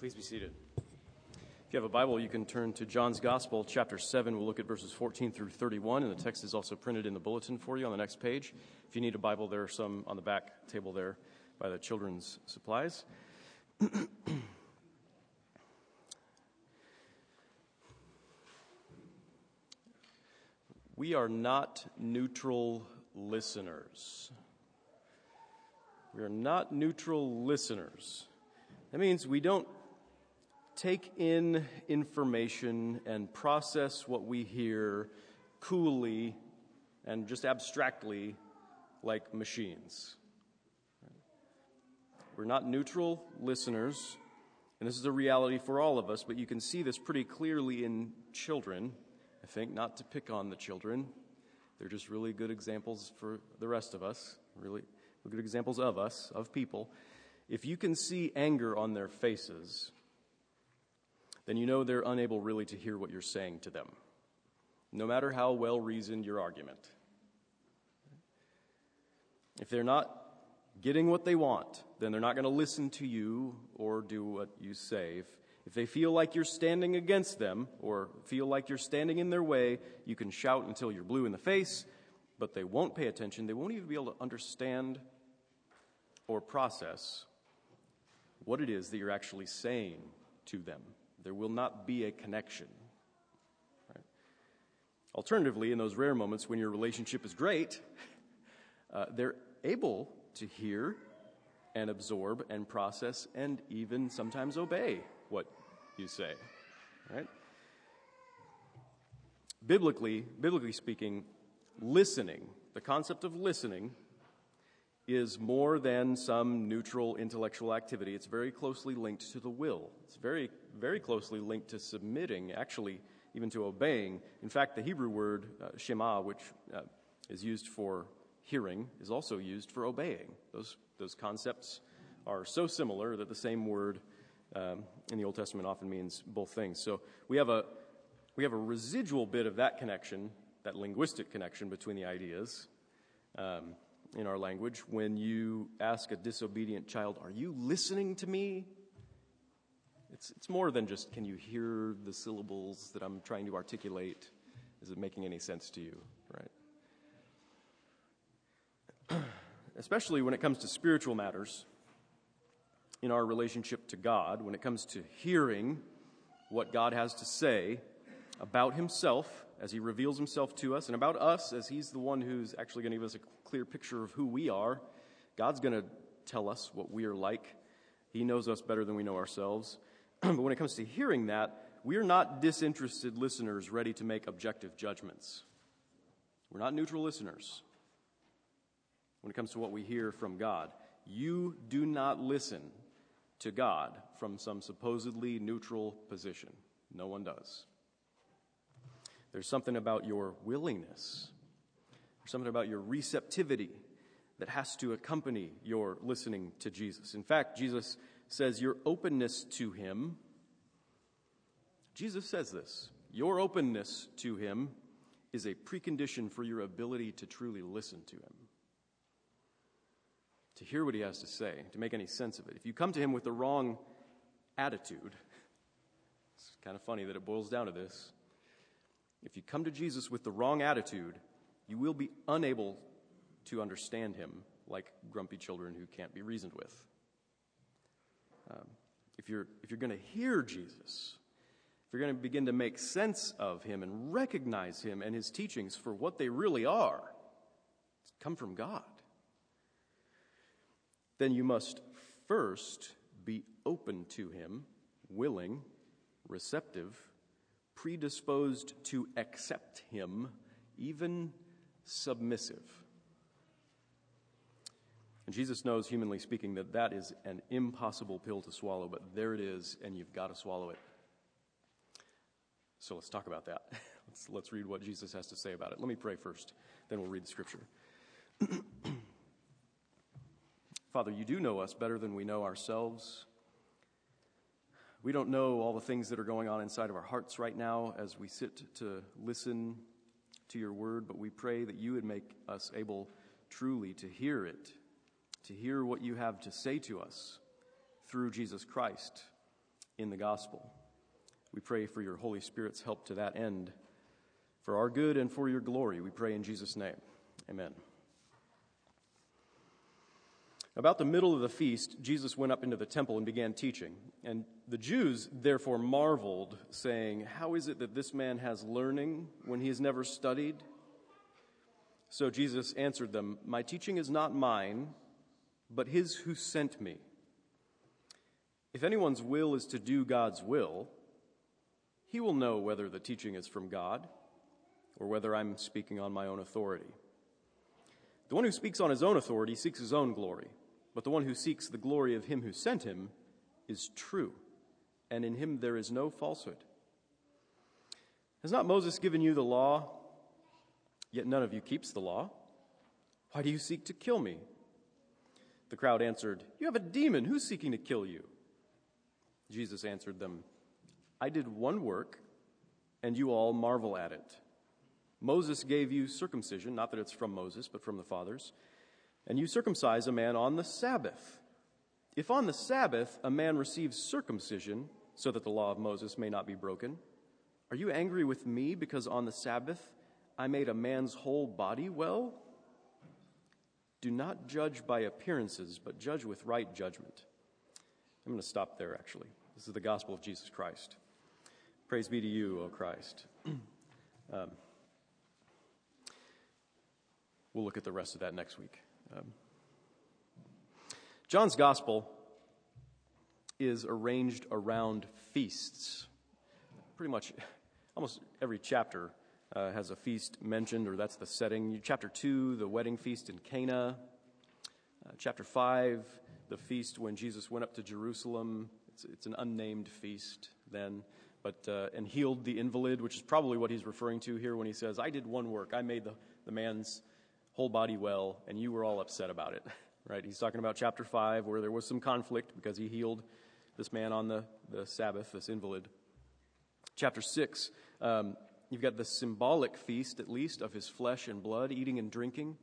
Please be seated. If you have a Bible, you can turn to John's Gospel, chapter 7. We'll look at verses 14 through 31, and the text is also printed in the bulletin for you on the next page. If you need a Bible, there are some on the back table there by the children's supplies. we are not neutral listeners. We are not neutral listeners. That means we don't take in information and process what we hear coolly and just abstractly like machines. We're not neutral listeners, and this is a reality for all of us, but you can see this pretty clearly in children. I think not to pick on the children. They're just really good examples for the rest of us, really good examples of us, of people. If you can see anger on their faces, then you know they're unable really to hear what you're saying to them, no matter how well reasoned your argument. If they're not getting what they want, then they're not going to listen to you or do what you say. If, if they feel like you're standing against them or feel like you're standing in their way, you can shout until you're blue in the face, but they won't pay attention. They won't even be able to understand or process what it is that you're actually saying to them. There will not be a connection. Right? Alternatively, in those rare moments when your relationship is great, uh, they're able to hear and absorb and process and even sometimes obey what you say. Right? Biblically, biblically speaking, listening, the concept of listening is more than some neutral intellectual activity. It's very closely linked to the will. It's very, very closely linked to submitting, actually, even to obeying. In fact, the Hebrew word uh, shema, which uh, is used for hearing, is also used for obeying. Those, those concepts are so similar that the same word um, in the Old Testament often means both things. So we have a we have a residual bit of that connection, that linguistic connection between the ideas. Um, in our language when you ask a disobedient child, Are you listening to me? It's, it's more than just, Can you hear the syllables that I'm trying to articulate? Is it making any sense to you? Right? Especially when it comes to spiritual matters in our relationship to God, when it comes to hearing what God has to say about Himself as He reveals Himself to us, and about us as He's the one who's actually going to give us a clear picture of who we are. God's going to tell us what we are like. He knows us better than we know ourselves. but when it comes to hearing that, we're not disinterested listeners ready to make objective judgments. We're not neutral listeners when it comes to what we hear from God. You do not listen to God from some supposedly neutral position. No one does. There's something about your willingness something about your receptivity that has to accompany your listening to Jesus. In fact, Jesus says your openness to Him, Jesus says this, your openness to Him is a precondition for your ability to truly listen to Him. To hear what He has to say, to make any sense of it. If you come to Him with the wrong attitude, it's kind of funny that it boils down to this. If you come to Jesus with the wrong attitude, you will be unable to understand him like grumpy children who can't be reasoned with. Um, if you're, if you're going to hear Jesus, if you're going to begin to make sense of him and recognize him and his teachings for what they really are, come from God, then you must first be open to him, willing, receptive, predisposed to accept him, even submissive. And Jesus knows, humanly speaking, that that is an impossible pill to swallow, but there it is, and you've got to swallow it. So let's talk about that. Let's, let's read what Jesus has to say about it. Let me pray first, then we'll read the scripture. Father, you do know us better than we know ourselves. We don't know all the things that are going on inside of our hearts right now as we sit to listen to your word, but we pray that you would make us able truly to hear it, to hear what you have to say to us through Jesus Christ in the gospel. We pray for your Holy Spirit's help to that end, for our good and for your glory. We pray in Jesus' name. Amen. About the middle of the feast, Jesus went up into the temple and began teaching. And the Jews therefore marveled, saying, How is it that this man has learning when he has never studied? So Jesus answered them, My teaching is not mine, but his who sent me. If anyone's will is to do God's will, he will know whether the teaching is from God or whether I'm speaking on my own authority. The one who speaks on his own authority seeks his own glory, but the one who seeks the glory of him who sent him is true, and in him there is no falsehood. Has not Moses given you the law? Yet none of you keeps the law. Why do you seek to kill me? The crowd answered, You have a demon. Who's seeking to kill you? Jesus answered them, I did one work, and you all marvel at it. Moses gave you circumcision, not that it's from Moses, but from the fathers, and you circumcise a man on the Sabbath. If on the Sabbath a man receives circumcision, so that the law of Moses may not be broken, are you angry with me because on the Sabbath I made a man's whole body well? Do not judge by appearances, but judge with right judgment. I'm going to stop there, actually. This is the gospel of Jesus Christ. Praise be to you, O Christ. um, we'll look at the rest of that next week. Um, John's gospel is arranged around feasts. Pretty much almost every chapter uh, has a feast mentioned, or that's the setting. Chapter 2, the wedding feast in Cana. Uh, chapter 5, the feast when Jesus went up to Jerusalem. It's, it's an unnamed feast then, but uh, and healed the invalid, which is probably what he's referring to here when he says, I did one work. I made the, the man's whole body well, and you were all upset about it. right? He's talking about chapter 5, where there was some conflict because he healed this man on the, the Sabbath, this invalid. Chapter 6, um, you've got the symbolic feast, at least, of his flesh and blood, eating and drinking.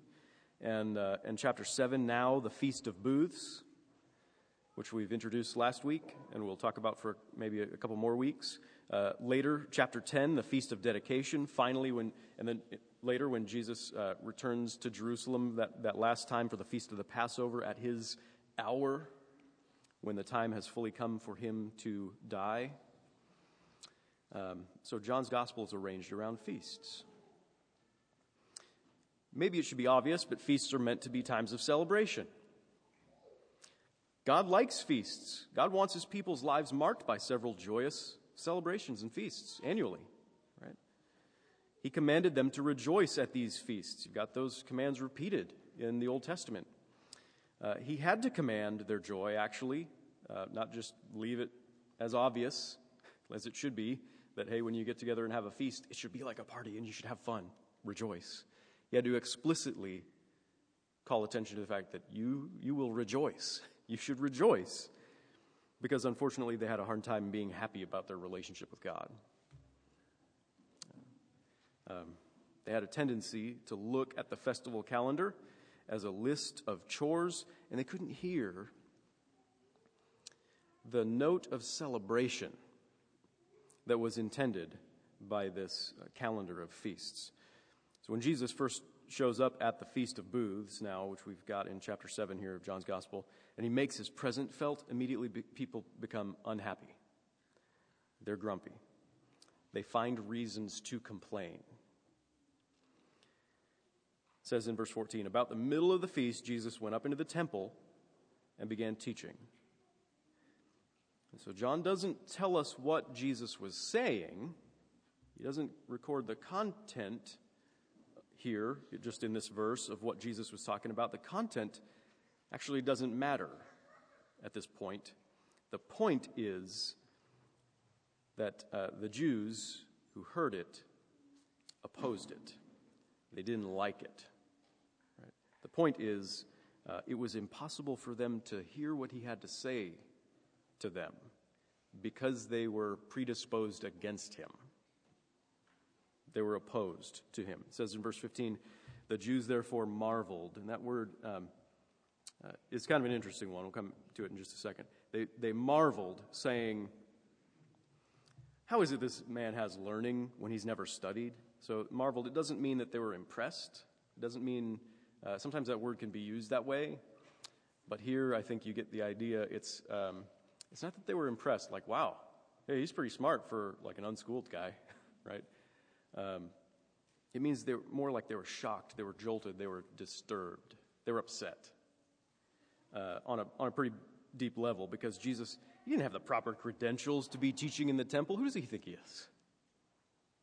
And, uh, and chapter 7, now the Feast of Booths, which we've introduced last week and we'll talk about for maybe a, couple more weeks. Uh, later, chapter 10, the Feast of Dedication. Finally, when, and then later, when Jesus uh, returns to Jerusalem, that, that last time for the Feast of the Passover, at his hour, when the time has fully come for him to die. Um, so, John's gospel is arranged around feasts. Maybe it should be obvious, but feasts are meant to be times of celebration. God likes feasts. God wants his people's lives marked by several joyous celebrations and feasts annually? He commanded them to rejoice at these feasts. You've got those commands repeated in the Old Testament. Uh, he had to command their joy, actually, uh, not just leave it as obvious as it should be that, hey, when you get together and have a feast, it should be like a party and you should have fun, rejoice. He had to explicitly call attention to the fact that you, you will rejoice. You should rejoice because unfortunately they had a hard time being happy about their relationship with God. Um, they had a tendency to look at the festival calendar as a list of chores, and they couldn't hear the note of celebration that was intended by this uh, calendar of feasts. So when Jesus first shows up at the Feast of Booths now, which we've got in chapter 7 here of John's Gospel, and he makes his presence felt, immediately be- people become unhappy. They're grumpy. They find reasons to complain. Says in verse 14 About the middle of the feast, Jesus went up into the temple and began teaching. And so John doesn't tell us what Jesus was saying, he doesn't record the content here, just in this verse, of what Jesus was talking about. The content actually doesn't matter at this point. The point is that uh, the Jews who heard it opposed it, they didn't like it. The point is, uh, it was impossible for them to hear what he had to say to them because they were predisposed against him. They were opposed to him. It says in verse 15, the Jews therefore marveled. And that word um, uh, is kind of an interesting one. We'll come to it in just a second. They, they marveled, saying, How is it this man has learning when he's never studied? So, marveled, it doesn't mean that they were impressed. It doesn't mean, uh, sometimes that word can be used that way. But here, I think you get the idea. It's, um, it's not that they were impressed, like, wow, hey, he's pretty smart for like an unschooled guy, right? Um, it means they're more like they were shocked, they were jolted, they were disturbed, they were upset uh, on, a, on a pretty deep level because Jesus, he didn't have the proper credentials to be teaching in the temple. Who does he think he is?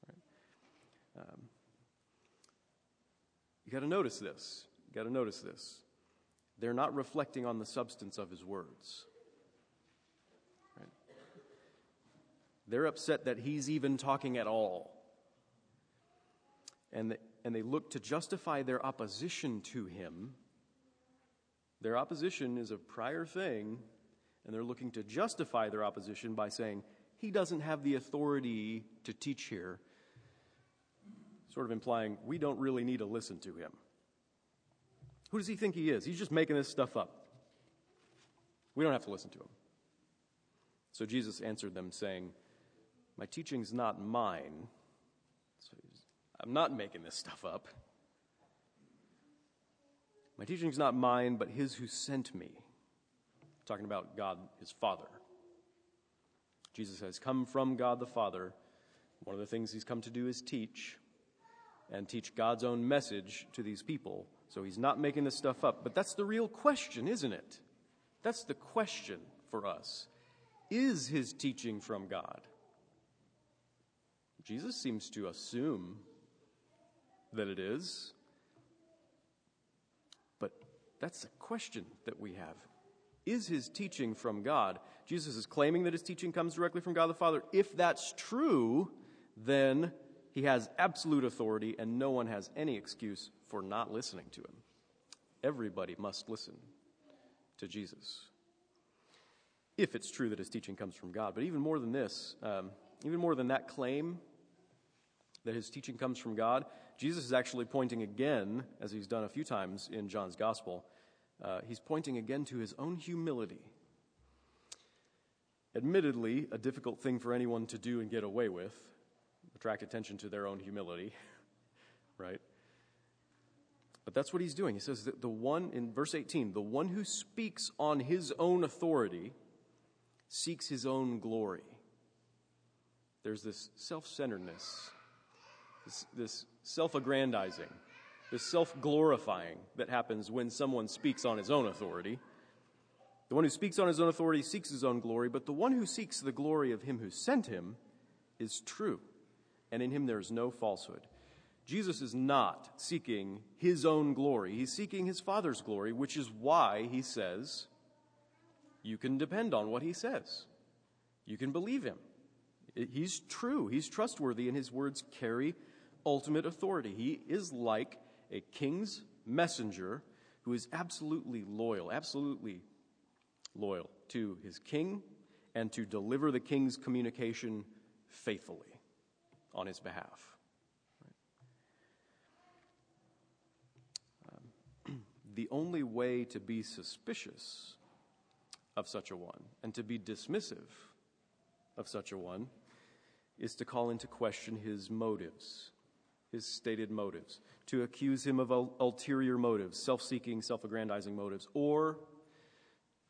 Right? Um, got to notice this. You got to notice this. They're not reflecting on the substance of his words. Right? They're upset that he's even talking at all. And, the, and they look to justify their opposition to him their opposition is a prior thing, and they're looking to justify their opposition by saying, he doesn't have the authority to teach here, sort of implying we don't really need to listen to him. Who does he think he is? He's just making this stuff up. We don't have to listen to him. So Jesus answered them, saying, My teaching's not mine. So I'm not making this stuff up. My teaching is not mine, but his who sent me. Talking about God, his Father. Jesus has come from God the Father. One of the things he's come to do is teach, and teach God's own message to these people. So he's not making this stuff up. But that's the real question, isn't it? That's the question for us. Is his teaching from God? Jesus seems to assume that it is. But that's a question that we have. Is his teaching from God? Jesus is claiming that his teaching comes directly from God the Father. If that's true, then he has absolute authority and no one has any excuse for not listening to him. Everybody must listen to Jesus. If it's true that his teaching comes from God. But even more than this, um, even more than that claim that his teaching comes from God, Jesus is actually pointing again, as he's done a few times in John's gospel, uh, he's pointing again to his own humility. Admittedly, a difficult thing for anyone to do and get away with, attract attention to their own humility, right? But that's what he's doing. He says that the one, in verse 18, the one who speaks on his own authority seeks his own glory. There's this self centeredness, this, this self aggrandizing this self glorifying that happens when someone speaks on his own authority. The one who speaks on his own authority seeks his own glory, but the one who seeks the glory of him who sent him is true, and in him there is no falsehood. Jesus is not seeking his own glory, he's seeking his Father's glory, which is why he says, You can depend on what he says, you can believe him. He's true, he's trustworthy, and his words carry ultimate authority. He is like a king's messenger who is absolutely loyal, absolutely loyal to his king and to deliver the king's communication faithfully on his behalf. Um, the only way to be suspicious of such a one and to be dismissive of such a one is to call into question his motives his stated motives, to accuse him of ulterior motives, self seeking, self aggrandizing motives, or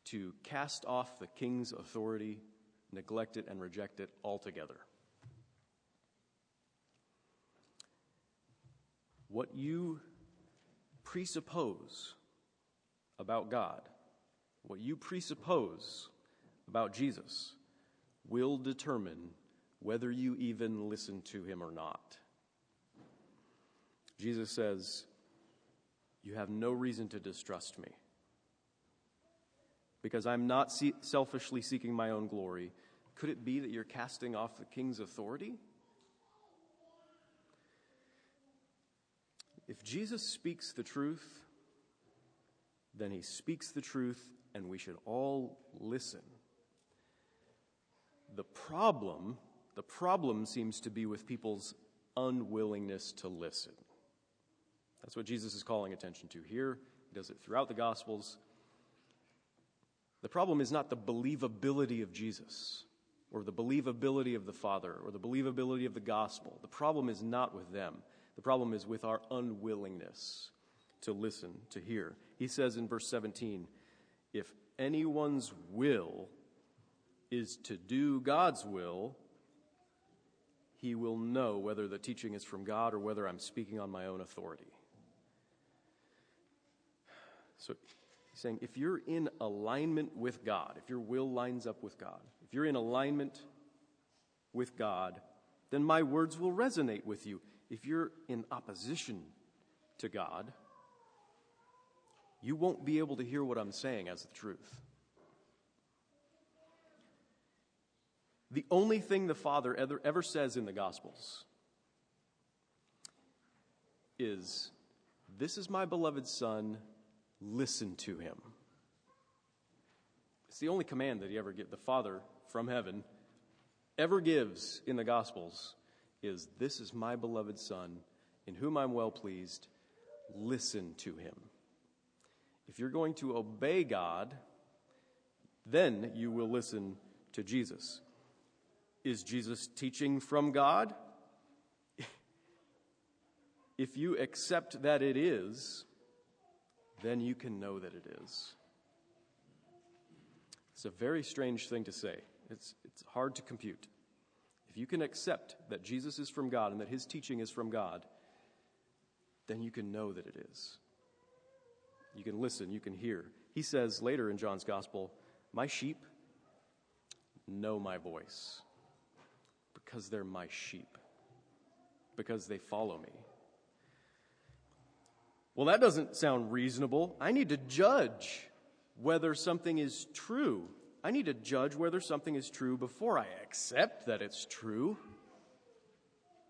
to cast off the king's authority, neglect it, and reject it altogether. What you presuppose about God, what you presuppose about Jesus, will determine whether you even listen to him or not. Jesus says, You have no reason to distrust me. Because I'm not selfishly seeking my own glory. Could it be that you're casting off the king's authority? If Jesus speaks the truth, then he speaks the truth, and we should all listen. The problem, the problem seems to be with people's unwillingness to listen. That's what Jesus is calling attention to here. He does it throughout the Gospels. The problem is not the believability of Jesus or the believability of the Father or the believability of the gospel. The problem is not with them. The problem is with our unwillingness to listen, to hear. He says in verse 17, if anyone's will is to do God's will, he will know whether the teaching is from God or whether I'm speaking on my own authority. So he's saying if you're in alignment with God, if your will lines up with God, if you're in alignment with God, then my words will resonate with you. If you're in opposition to God, you won't be able to hear what I'm saying as the truth. The only thing the Father ever, ever says in the Gospels is, This is my beloved Son, listen to him. It's the only command that he ever gives, the Father from heaven ever gives in the Gospels is, This is my beloved Son, in whom I'm well pleased, listen to him. If you're going to obey God, then you will listen to Jesus. Is Jesus teaching from God? if you accept that it is, then you can know that it is. It's a very strange thing to say. It's, it's hard to compute. If you can accept that Jesus is from God and that his teaching is from God, then you can know that it is. You can listen, you can hear. He says later in John's gospel, My sheep know my voice because they're my sheep, because they follow me. Well, that doesn't sound reasonable. I need to judge whether something is true. I need to judge whether something is true before I accept that it's true.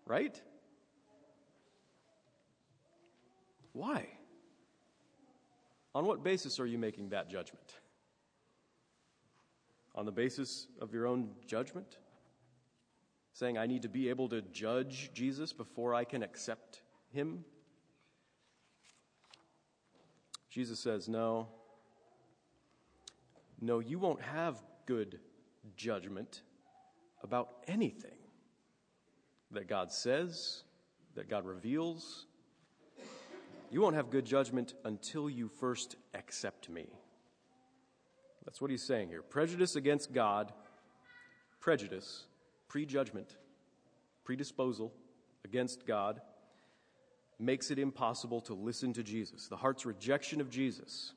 Right? Why? On what basis are you making that judgment? On the basis of your own judgment? Saying, I need to be able to judge Jesus before I can accept him? Jesus says, No. No, you won't have good judgment about anything that God says, that God reveals, you won't have good judgment until you first accept me. That's what he's saying here. Prejudice against God, prejudice, prejudgment, predisposal against God makes it impossible to listen to Jesus. The heart's rejection of Jesus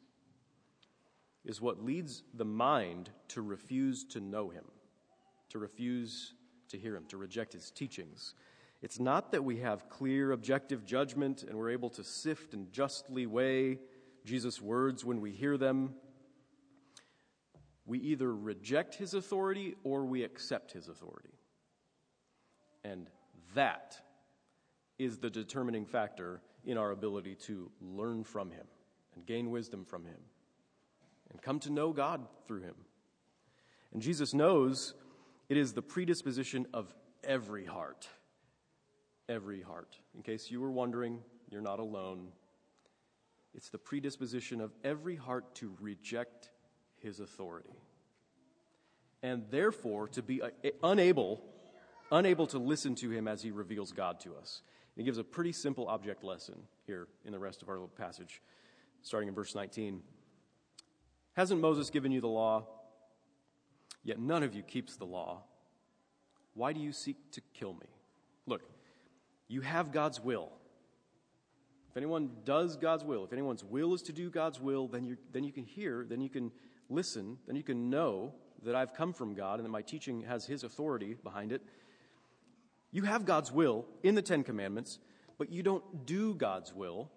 is what leads the mind to refuse to know him, to refuse to hear him, to reject his teachings. It's not that we have clear objective judgment and we're able to sift and justly weigh Jesus' words when we hear them. We either reject his authority or we accept his authority. And that is the determining factor in our ability to learn from him and gain wisdom from him and come to know God through him. And Jesus knows it is the predisposition of every heart every heart. In case you were wondering, you're not alone. It's the predisposition of every heart to reject his authority. And therefore to be uh, unable unable to listen to him as he reveals God to us. he gives a pretty simple object lesson here in the rest of our little passage, starting in verse 19. Hasn't Moses given you the law? Yet none of you keeps the law. Why do you seek to kill me? Look, you have God's will. If anyone does God's will, if anyone's will is to do God's will, then you, then you can hear, then you can listen, then you can know that I've come from God and that my teaching has His authority behind it. You have God's will in the Ten Commandments, but you don't do God's will.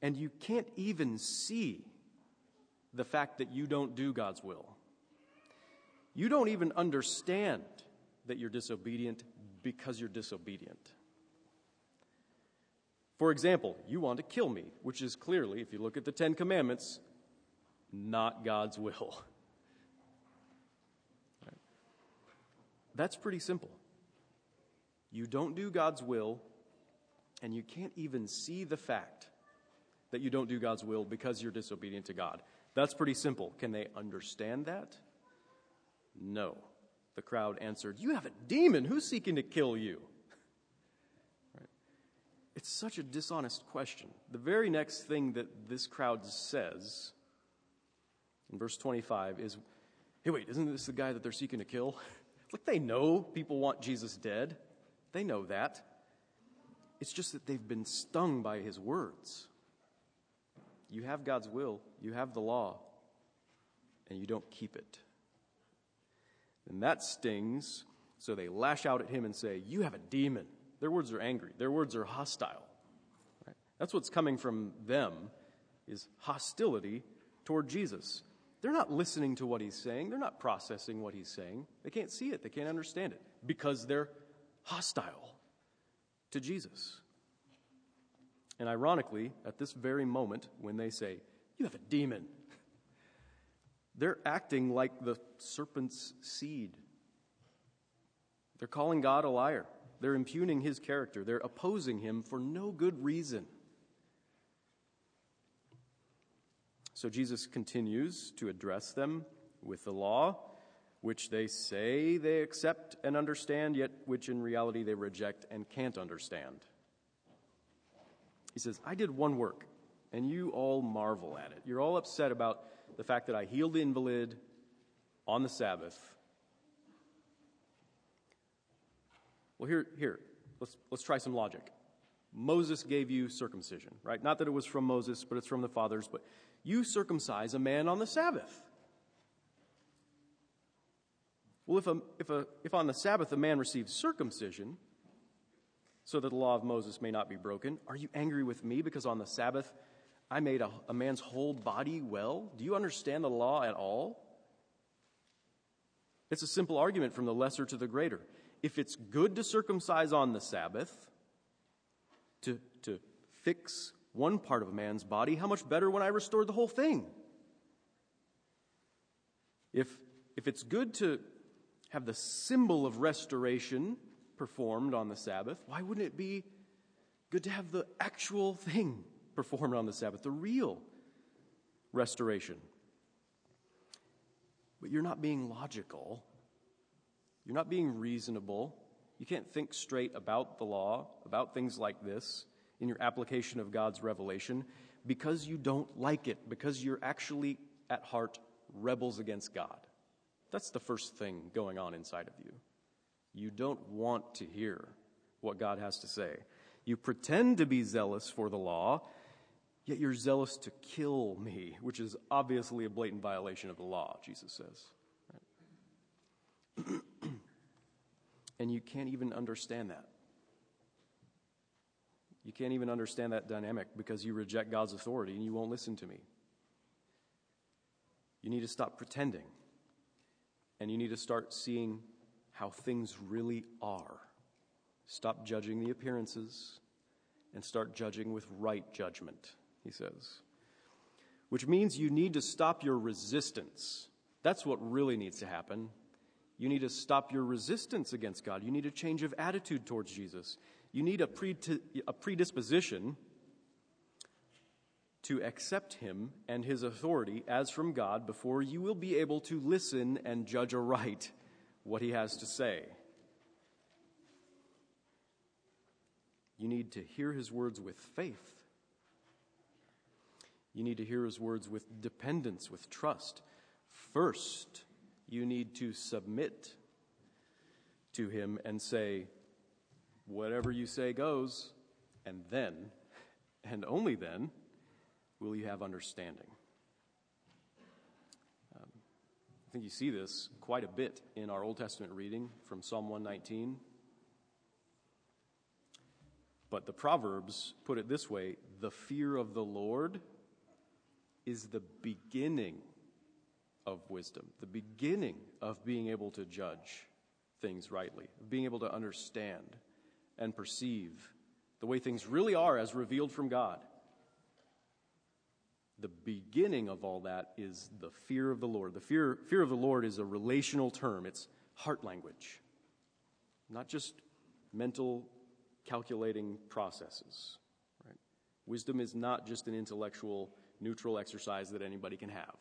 And you can't even see the fact that you don't do God's will. You don't even understand that you're disobedient because you're disobedient. For example, you want to kill me, which is clearly, if you look at the Ten Commandments, not God's will. That's pretty simple. You don't do God's will, and you can't even see the fact that you don't do God's will because you're disobedient to God. That's pretty simple. Can they understand that? No. The crowd answered, You have a demon. Who's seeking to kill you? Right. It's such a dishonest question. The very next thing that this crowd says in verse 25 is, Hey, wait, isn't this the guy that they're seeking to kill? like they know people want Jesus dead. They know that. It's just that they've been stung by his words. You have God's will, you have the law, and you don't keep it. And that stings, so they lash out at him and say, You have a demon. Their words are angry, their words are hostile. Right? That's what's coming from them is hostility toward Jesus. They're not listening to what he's saying. They're not processing what he's saying. They can't see it. They can't understand it because they're hostile to Jesus. And ironically, at this very moment, when they say, You have a demon, they're acting like the serpent's seed. They're calling God a liar. They're impugning his character. They're opposing him for no good reason. So Jesus continues to address them with the law, which they say they accept and understand, yet which in reality they reject and can't understand. He says, I did one work, and you all marvel at it. You're all upset about the fact that I healed the invalid on the Sabbath. Well, here, here, let's, let's try some logic. Moses gave you circumcision, right? Not that it was from Moses, but it's from the fathers. But you circumcise a man on the Sabbath. Well, if, a, if, a, if on the Sabbath a man receives circumcision, so that the law of Moses may not be broken, are you angry with me because on the Sabbath I made a, a man's whole body well? Do you understand the law at all? It's a simple argument from the lesser to the greater. If it's good to circumcise on the Sabbath, to, to fix one part of a man's body, how much better when I restore the whole thing? If, if it's good to have the symbol of restoration performed on the Sabbath, why wouldn't it be good to have the actual thing performed on the Sabbath, the real restoration? But you're not being logical. You're not being reasonable. You can't think straight about the law, about things like this in your application of God's revelation because you don't like it, because you're actually at heart rebels against God. That's the first thing going on inside of you. You don't want to hear what God has to say. You pretend to be zealous for the law, yet you're zealous to kill me, which is obviously a blatant violation of the law, Jesus says. And you can't even understand that. You can't even understand that dynamic because you reject God's authority and you won't listen to me. You need to stop pretending and you need to start seeing how things really are. Stop judging the appearances and start judging with right judgment, he says. Which means you need to stop your resistance. That's what really needs to happen. You need to stop your resistance against God. You need a change of attitude towards Jesus. You need a, predisposition to accept him and his authority as from God before you will be able to listen and judge aright what he has to say. You need to hear his words with faith. You need to hear his words with dependence, with trust. First, you need to submit to him and say, Whatever you say goes. And then, and only then, will you have understanding. Um, I think you see this quite a bit in our Old Testament reading from Psalm 119. But the Proverbs put it this way the fear of the Lord is the beginning of wisdom, the beginning of being able to judge things rightly, being able to understand and perceive the way things really are as revealed from God. The beginning of all that is the fear of the Lord. The fear, fear of the Lord is a relational term, it's heart language, not just mental calculating processes. Right? Wisdom is not just an intellectual, neutral exercise that anybody can have.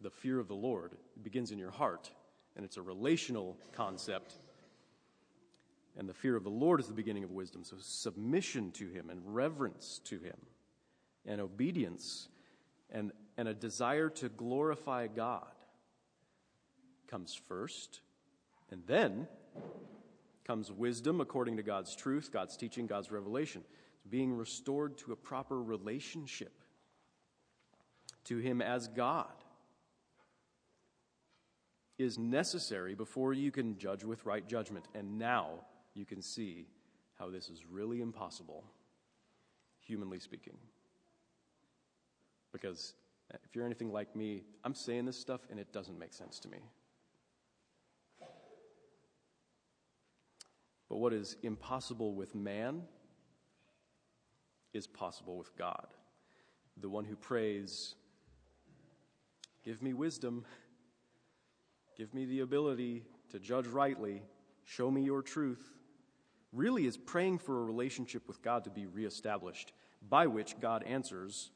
the fear of the Lord. Begins in your heart, and it's a relational concept. And the fear of the Lord is the beginning of wisdom. So, submission to Him and reverence to Him and obedience and, and a desire to glorify God comes first. And then comes wisdom according to God's truth, God's teaching, God's revelation. It's being restored to a proper relationship to Him as God is necessary before you can judge with right judgment. And now you can see how this is really impossible, humanly speaking. Because if you're anything like me, I'm saying this stuff and it doesn't make sense to me. But what is impossible with man is possible with God. The one who prays, Give me wisdom, give me the ability to judge rightly, show me your truth, really is praying for a relationship with God to be reestablished, by which God answers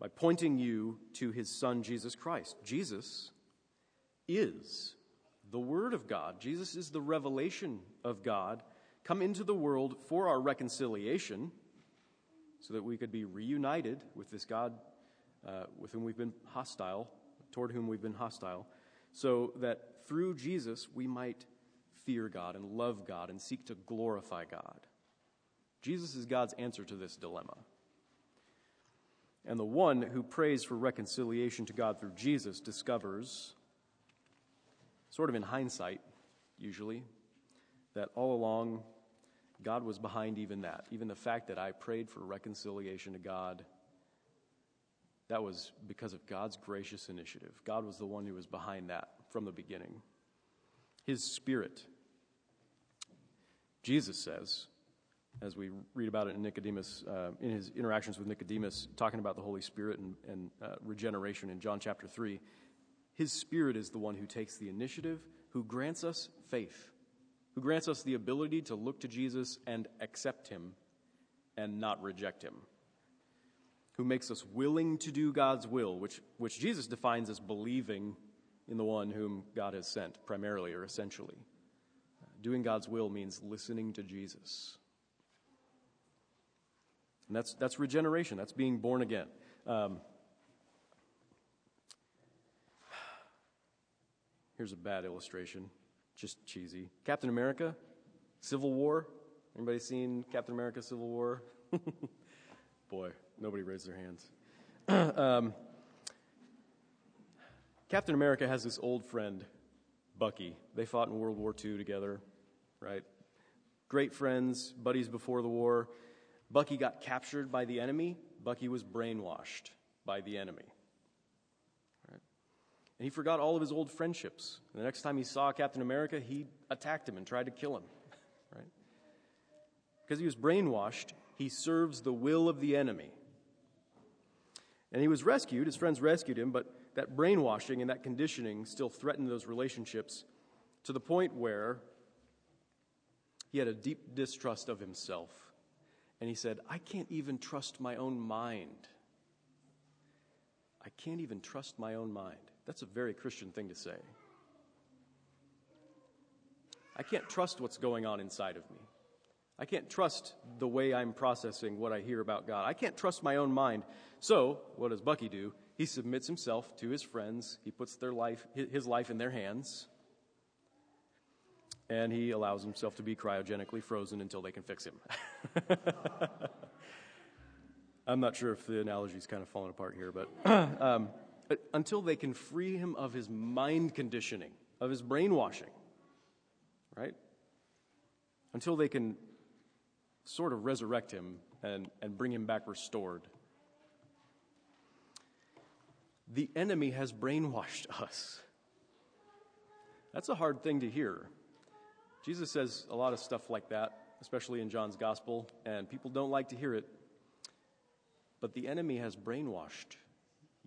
by pointing you to his son, Jesus Christ. Jesus is the Word of God. Jesus is the revelation of God come into the world for our reconciliation so that we could be reunited with this God uh, with whom we've been hostile, toward whom we've been hostile, so that through Jesus we might fear God and love God and seek to glorify God. Jesus is God's answer to this dilemma. And the one who prays for reconciliation to God through Jesus discovers sort of in hindsight, usually, that all along God was behind even that. Even the fact that I prayed for reconciliation to God, that was because of God's gracious initiative. God was the one who was behind that from the beginning. His Spirit. Jesus says, as we read about it in Nicodemus, uh, in his interactions with Nicodemus, talking about the Holy Spirit and, and uh, regeneration in John chapter 3, his Spirit is the one who takes the initiative, who grants us faith, who grants us the ability to look to Jesus and accept him and not reject him, who makes us willing to do God's will, which, which Jesus defines as believing in the one whom God has sent, primarily or essentially. Doing God's will means listening to Jesus. And that's, that's regeneration, that's being born again. Um, Here's a bad illustration, just cheesy. Captain America, Civil War. Anybody seen Captain America Civil War? Boy, nobody raised their hands. um, Captain America has this old friend, Bucky. They fought in World War II together, right? Great friends, buddies before the war. Bucky got captured by the enemy. Bucky was brainwashed by the enemy. And he forgot all of his old friendships. And the next time he saw Captain America, he attacked him and tried to kill him. Right? Because he was brainwashed, he serves the will of the enemy. And he was rescued, his friends rescued him, but that brainwashing and that conditioning still threatened those relationships to the point where he had a deep distrust of himself. And he said, I can't even trust my own mind. I can't even trust my own mind. That's a very Christian thing to say. I can't trust what's going on inside of me. I can't trust the way I'm processing what I hear about God. I can't trust my own mind. So, what does Bucky do? He submits himself to his friends. He puts their life, his life in their hands. And he allows himself to be cryogenically frozen until they can fix him. I'm not sure if the analogy is kind of falling apart here, but um, until they can free him of his mind conditioning, of his brainwashing, right? Until they can sort of resurrect him and, and bring him back restored. The enemy has brainwashed us. That's a hard thing to hear. Jesus says a lot of stuff like that, especially in John's gospel, and people don't like to hear it. But the enemy has brainwashed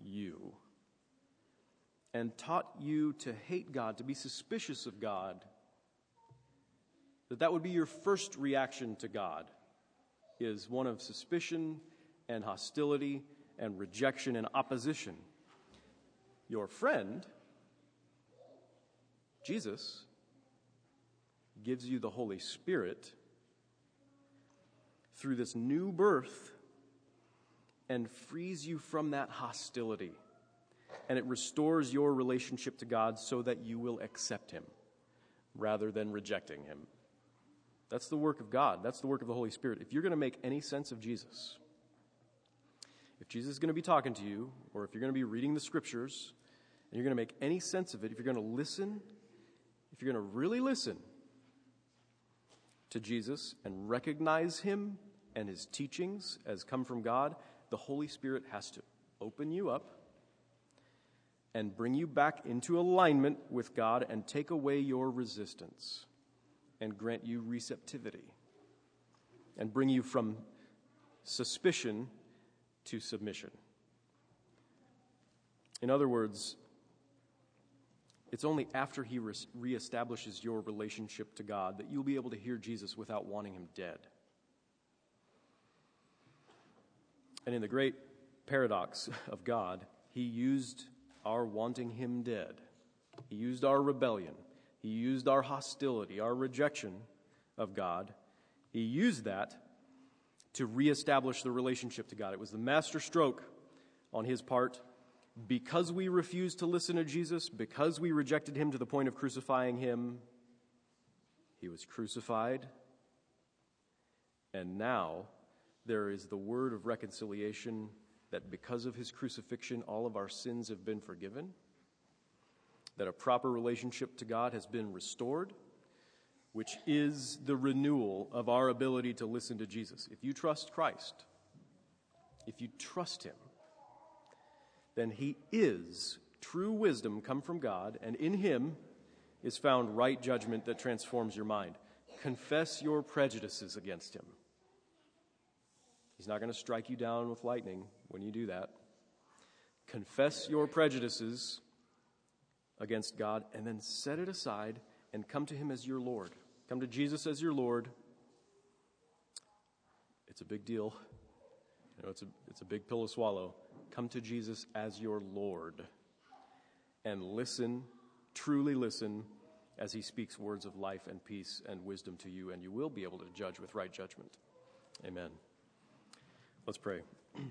you and taught you to hate God, to be suspicious of God, that that would be your first reaction to God is one of suspicion and hostility and rejection and opposition. Your friend, Jesus, gives you the Holy Spirit through this new birth and frees you from that hostility. And it restores your relationship to God so that you will accept Him rather than rejecting Him. That's the work of God. That's the work of the Holy Spirit. If you're going to make any sense of Jesus, if Jesus is going to be talking to you, or if you're going to be reading the scriptures, and you're going to make any sense of it, if you're going to listen, if you're going to really listen to Jesus and recognize Him and His teachings as come from God, the Holy Spirit has to open you up and bring you back into alignment with God and take away your resistance and grant you receptivity and bring you from suspicion to submission. In other words, it's only after he reestablishes your relationship to God that you'll be able to hear Jesus without wanting him dead. And in the great paradox of God, he used our wanting him dead, he used our rebellion, he used our hostility, our rejection of God. He used that to reestablish the relationship to God. It was the master stroke on his part. Because we refused to listen to Jesus, because we rejected him to the point of crucifying him, he was crucified. And now there is the word of reconciliation that because of his crucifixion, all of our sins have been forgiven that a proper relationship to God has been restored, which is the renewal of our ability to listen to Jesus. If you trust Christ, if you trust Him, then He is true wisdom come from God, and in Him is found right judgment that transforms your mind. Confess your prejudices against Him. He's not going to strike you down with lightning when you do that. Confess your prejudices against God and then set it aside and come to Him as your Lord. Come to Jesus as your Lord. It's a big deal. You know, it's a, it's a big pill to swallow. Come to Jesus as your Lord and listen, truly listen, as He speaks words of life and peace and wisdom to you, and you will be able to judge with right judgment. Amen. Let's pray.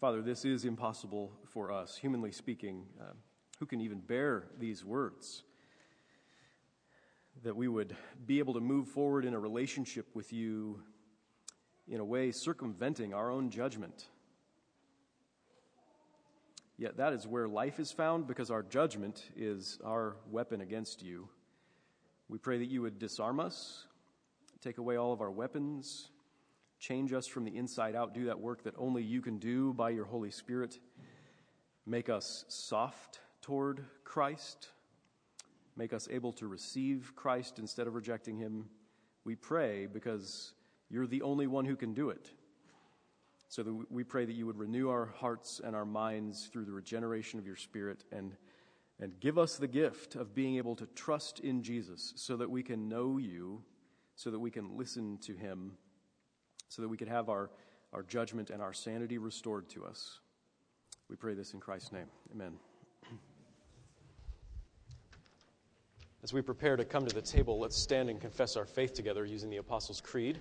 Father, this is impossible for us, humanly speaking. Uh, who can even bear these words? That we would be able to move forward in a relationship with you in a way circumventing our own judgment. Yet that is where life is found because our judgment is our weapon against you. We pray that you would disarm us, take away all of our weapons, Change us from the inside out. Do that work that only you can do by your Holy Spirit. Make us soft toward Christ. Make us able to receive Christ instead of rejecting him. We pray because you're the only one who can do it. So that we pray that you would renew our hearts and our minds through the regeneration of your Spirit and, and give us the gift of being able to trust in Jesus so that we can know you, so that we can listen to him so that we could have our, our judgment and our sanity restored to us. We pray this in Christ's name. Amen. As we prepare to come to the table, let's stand and confess our faith together using the Apostles' Creed.